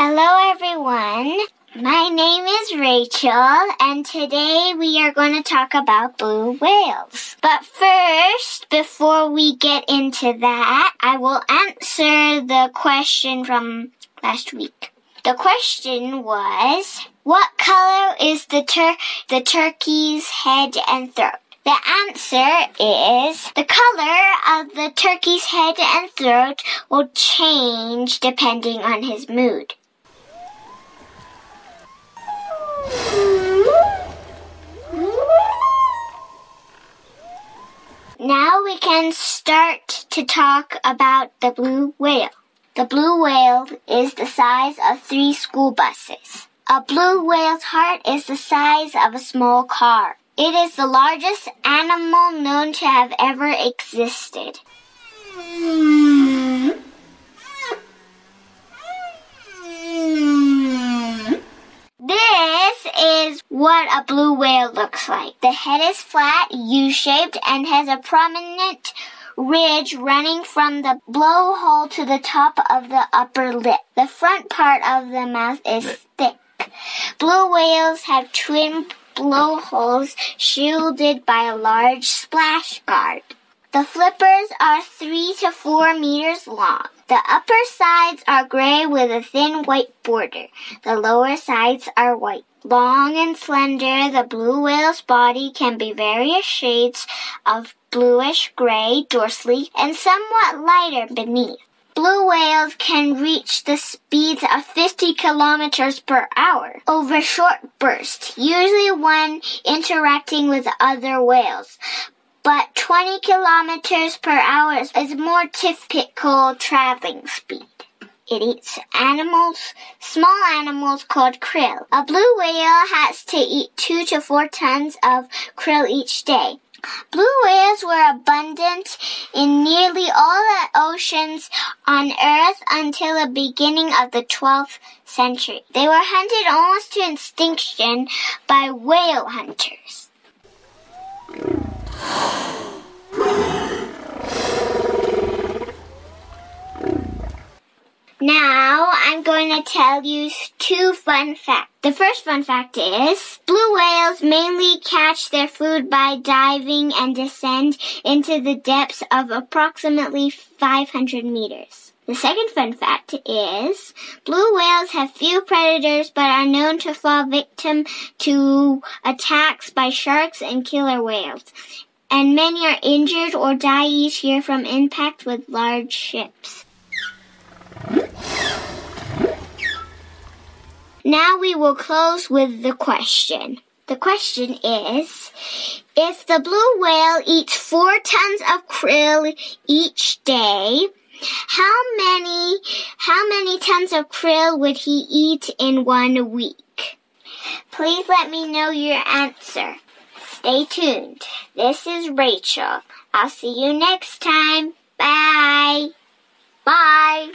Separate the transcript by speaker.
Speaker 1: Hello, everyone. My name is Rachel, and today we are going to talk about blue whales. But first, before we get into that, I will answer the question from last week. The question was, what color is the tur- the turkey's head and throat? The answer is the color of the turkey's head and throat will change depending on his mood. Start to talk about the blue whale. The blue whale is the size of three school buses. A blue whale's heart is the size of a small car. It is the largest animal known to have ever existed. This is what a blue whale looks like. The head is flat, U-shaped, and has a prominent ridge running from the blowhole to the top of the upper lip. The front part of the mouth is thick. Blue whales have twin blowholes shielded by a large splash guard. The flippers are three to four meters long. The upper sides are gray with a thin white border. The lower sides are white. Long and slender, the blue whale's body can be various shades of bluish gray dorsally and somewhat lighter beneath. Blue whales can reach the speeds of 50 kilometers per hour over short bursts, usually when interacting with other whales. But 20 kilometers per hour is more typical traveling speed. It eats animals, small animals called krill. A blue whale has to eat two to four tons of krill each day. Blue whales were abundant in nearly all the oceans on Earth until the beginning of the 12th century. They were hunted almost to extinction by whale hunters. Now I'm going to tell you two fun facts. The first fun fact is blue whales mainly catch their food by diving and descend into the depths of approximately 500 meters. The second fun fact is blue whales have few predators but are known to fall victim to attacks by sharks and killer whales. And many are injured or die each year from impact with large ships. Now we will close with the question. The question is, if the blue whale eats four tons of krill each day, how many, how many tons of krill would he eat in one week? Please let me know your answer. Stay tuned. This is Rachel. I'll see you next time. Bye. Bye.